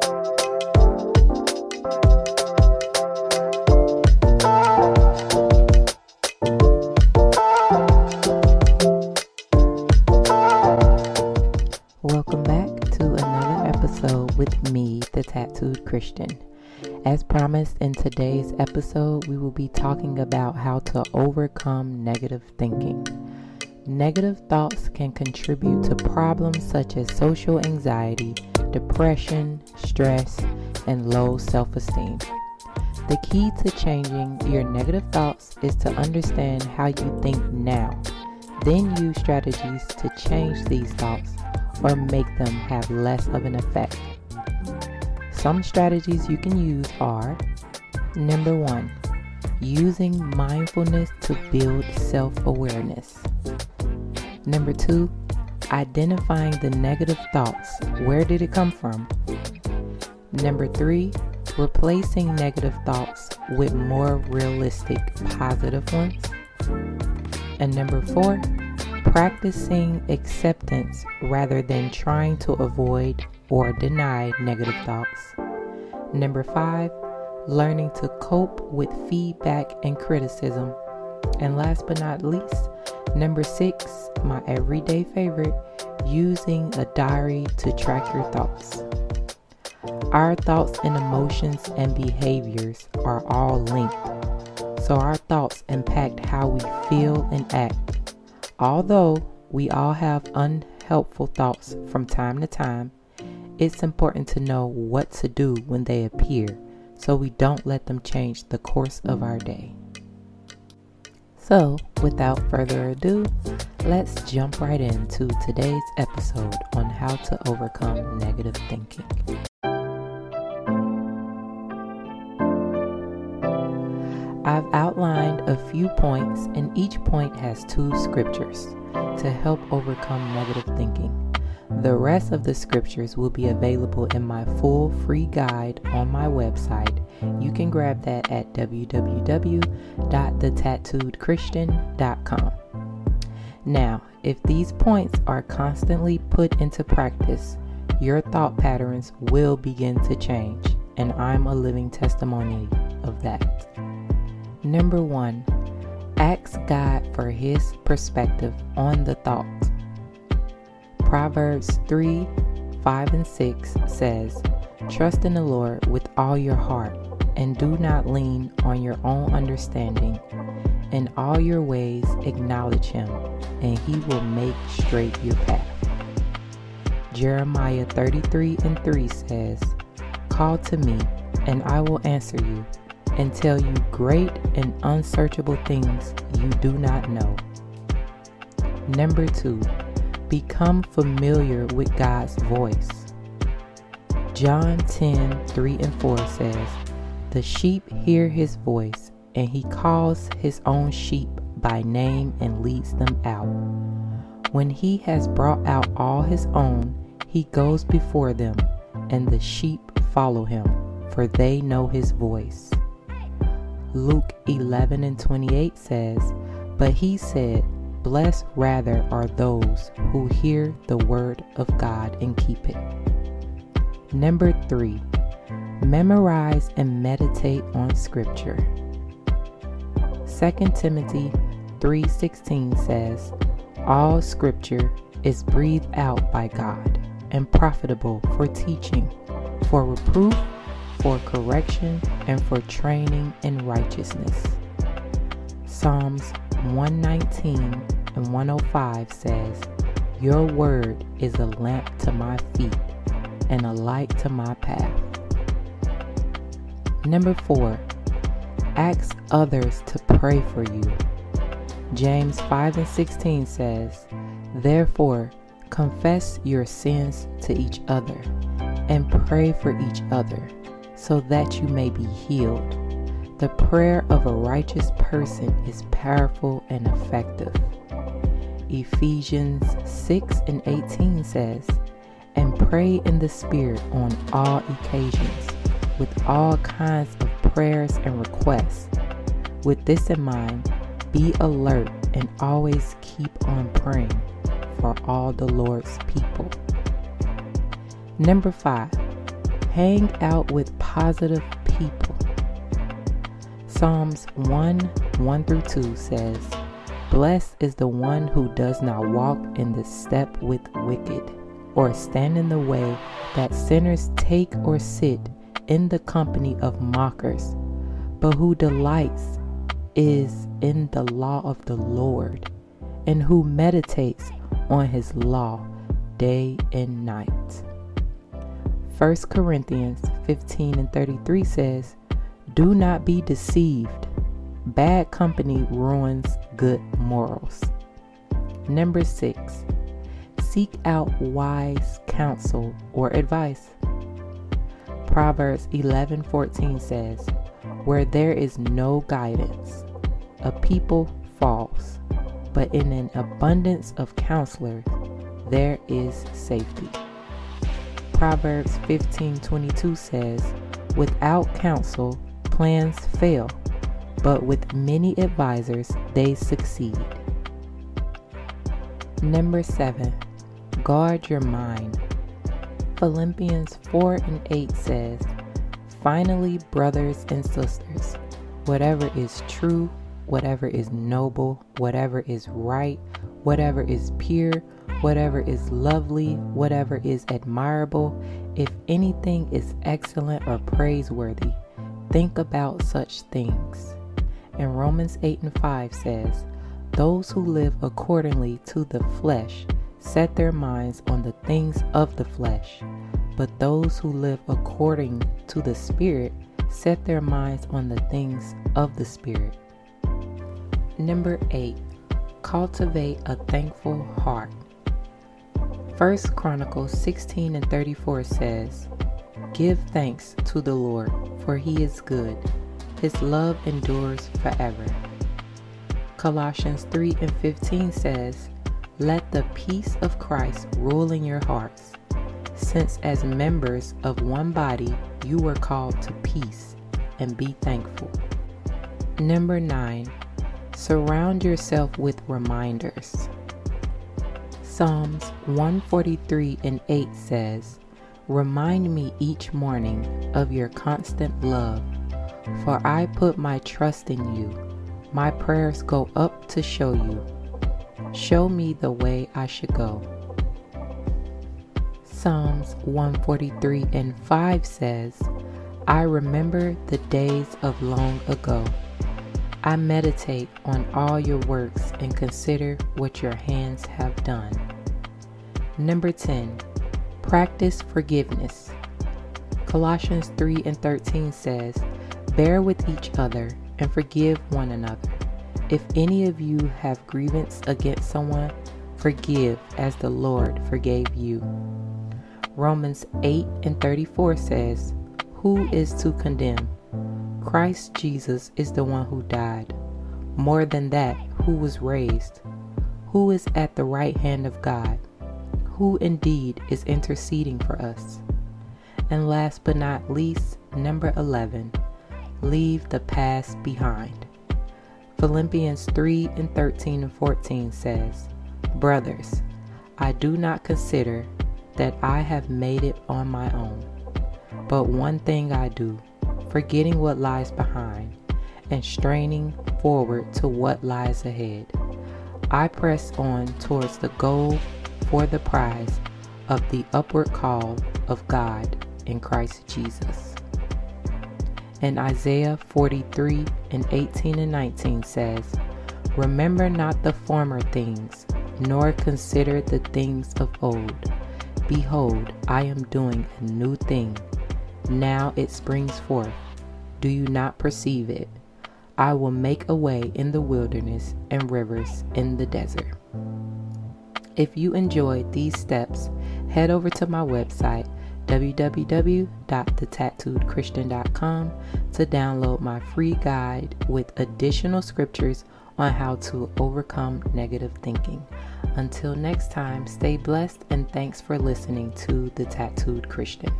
Welcome back to another episode with me, the Tattooed Christian. As promised in today's episode, we will be talking about how to overcome negative thinking. Negative thoughts can contribute to problems such as social anxiety, depression, stress, and low self esteem. The key to changing your negative thoughts is to understand how you think now, then use strategies to change these thoughts or make them have less of an effect. Some strategies you can use are number one, using mindfulness to build self awareness. Number two, identifying the negative thoughts. Where did it come from? Number three, replacing negative thoughts with more realistic, positive ones. And number four, practicing acceptance rather than trying to avoid or deny negative thoughts. Number five, learning to cope with feedback and criticism. And last but not least, number six, my everyday favorite, using a diary to track your thoughts. Our thoughts and emotions and behaviors are all linked, so our thoughts impact how we feel and act. Although we all have unhelpful thoughts from time to time, it's important to know what to do when they appear so we don't let them change the course of our day. So, without further ado, let's jump right into today's episode on how to overcome negative thinking. I've outlined a few points, and each point has two scriptures to help overcome negative thinking. The rest of the scriptures will be available in my full free guide on my website. You can grab that at www.thetattooedchristian.com. Now, if these points are constantly put into practice, your thought patterns will begin to change, and I'm a living testimony of that. Number one, ask God for His perspective on the thought. Proverbs 3 5 and 6 says, Trust in the Lord with all your heart, and do not lean on your own understanding. In all your ways, acknowledge Him, and He will make straight your path. Jeremiah 33 and 3 says, Call to me, and I will answer you, and tell you great and unsearchable things you do not know. Number 2 become familiar with God's voice. John 10 3 and 4 says, The sheep hear his voice, and he calls his own sheep by name and leads them out. When he has brought out all his own, he goes before them, and the sheep follow him, for they know his voice. Luke 11 and 28 says, But he said, Blessed rather are those who hear the word of God and keep it. Number three, memorize and meditate on scripture. 2 Timothy 3:16 says, All scripture is breathed out by God and profitable for teaching, for reproof, for correction, and for training in righteousness. Psalms 119 and 105 says, Your word is a lamp to my feet and a light to my path. Number four, ask others to pray for you. James 5 and 16 says, Therefore, confess your sins to each other and pray for each other so that you may be healed. The prayer of a righteous person is powerful and effective. Ephesians 6 and 18 says, And pray in the Spirit on all occasions, with all kinds of prayers and requests. With this in mind, be alert and always keep on praying for all the Lord's people. Number five, hang out with positive people. Psalms 1 1 through 2 says, Blessed is the one who does not walk in the step with wicked, or stand in the way that sinners take or sit in the company of mockers, but who delights is in the law of the Lord, and who meditates on his law day and night. 1 Corinthians 15 and 33 says, Do not be deceived. Bad company ruins good morals. Number six, seek out wise counsel or advice. Proverbs 11:14 says, "Where there is no guidance, a people falls, but in an abundance of counselors there is safety." Proverbs 15:22 says, "Without counsel, plans fail, but with many advisors, they succeed." Number 7. Guard your mind. Philippians 4 and 8 says, Finally, brothers and sisters, whatever is true, whatever is noble, whatever is right, whatever is pure, whatever is lovely, whatever is admirable, if anything is excellent or praiseworthy, think about such things. And Romans 8 and 5 says, Those who live accordingly to the flesh set their minds on the things of the flesh, but those who live according to the Spirit set their minds on the things of the Spirit. Number 8. Cultivate a thankful heart. First Chronicles 16 and 34 says, Give thanks to the Lord, for he is good. His love endures forever. Colossians 3 and 15 says, Let the peace of Christ rule in your hearts, since as members of one body you were called to peace, and be thankful. Number 9. Surround yourself with reminders. Psalms 143 and 8 says, Remind me each morning of your constant love, for I put my trust in you. My prayers go up to show you. Show me the way I should go. Psalms 143 and 5 says, I remember the days of long ago. I meditate on all your works and consider what your hands have done. Number 10. Practice forgiveness. Colossians 3 and 13 says, Bear with each other and forgive one another. If any of you have grievance against someone, forgive as the Lord forgave you. Romans 8 and 34 says, Who is to condemn? Christ Jesus is the one who died. More than that, who was raised, who is at the right hand of God, who indeed is interceding for us. And last but not least, number 11, leave the past behind. Philippians 3 and 13 and 14 says, Brothers, I do not consider that I have made it on my own, but one thing I do forgetting what lies behind and straining forward to what lies ahead. I press on towards the goal for the prize of the upward call of God in Christ Jesus. And Isaiah 43 and 18 and 19 says, Remember not the former things, nor consider the things of old. Behold, I am doing a new thing. Now it springs forth. Do you not perceive it? I will make a way in the wilderness and rivers in the desert. If you enjoyed these steps, head over to my website www.thetattooedchristian.com to download my free guide with additional scriptures on how to overcome negative thinking. Until next time, stay blessed and thanks for listening to The Tattooed Christian.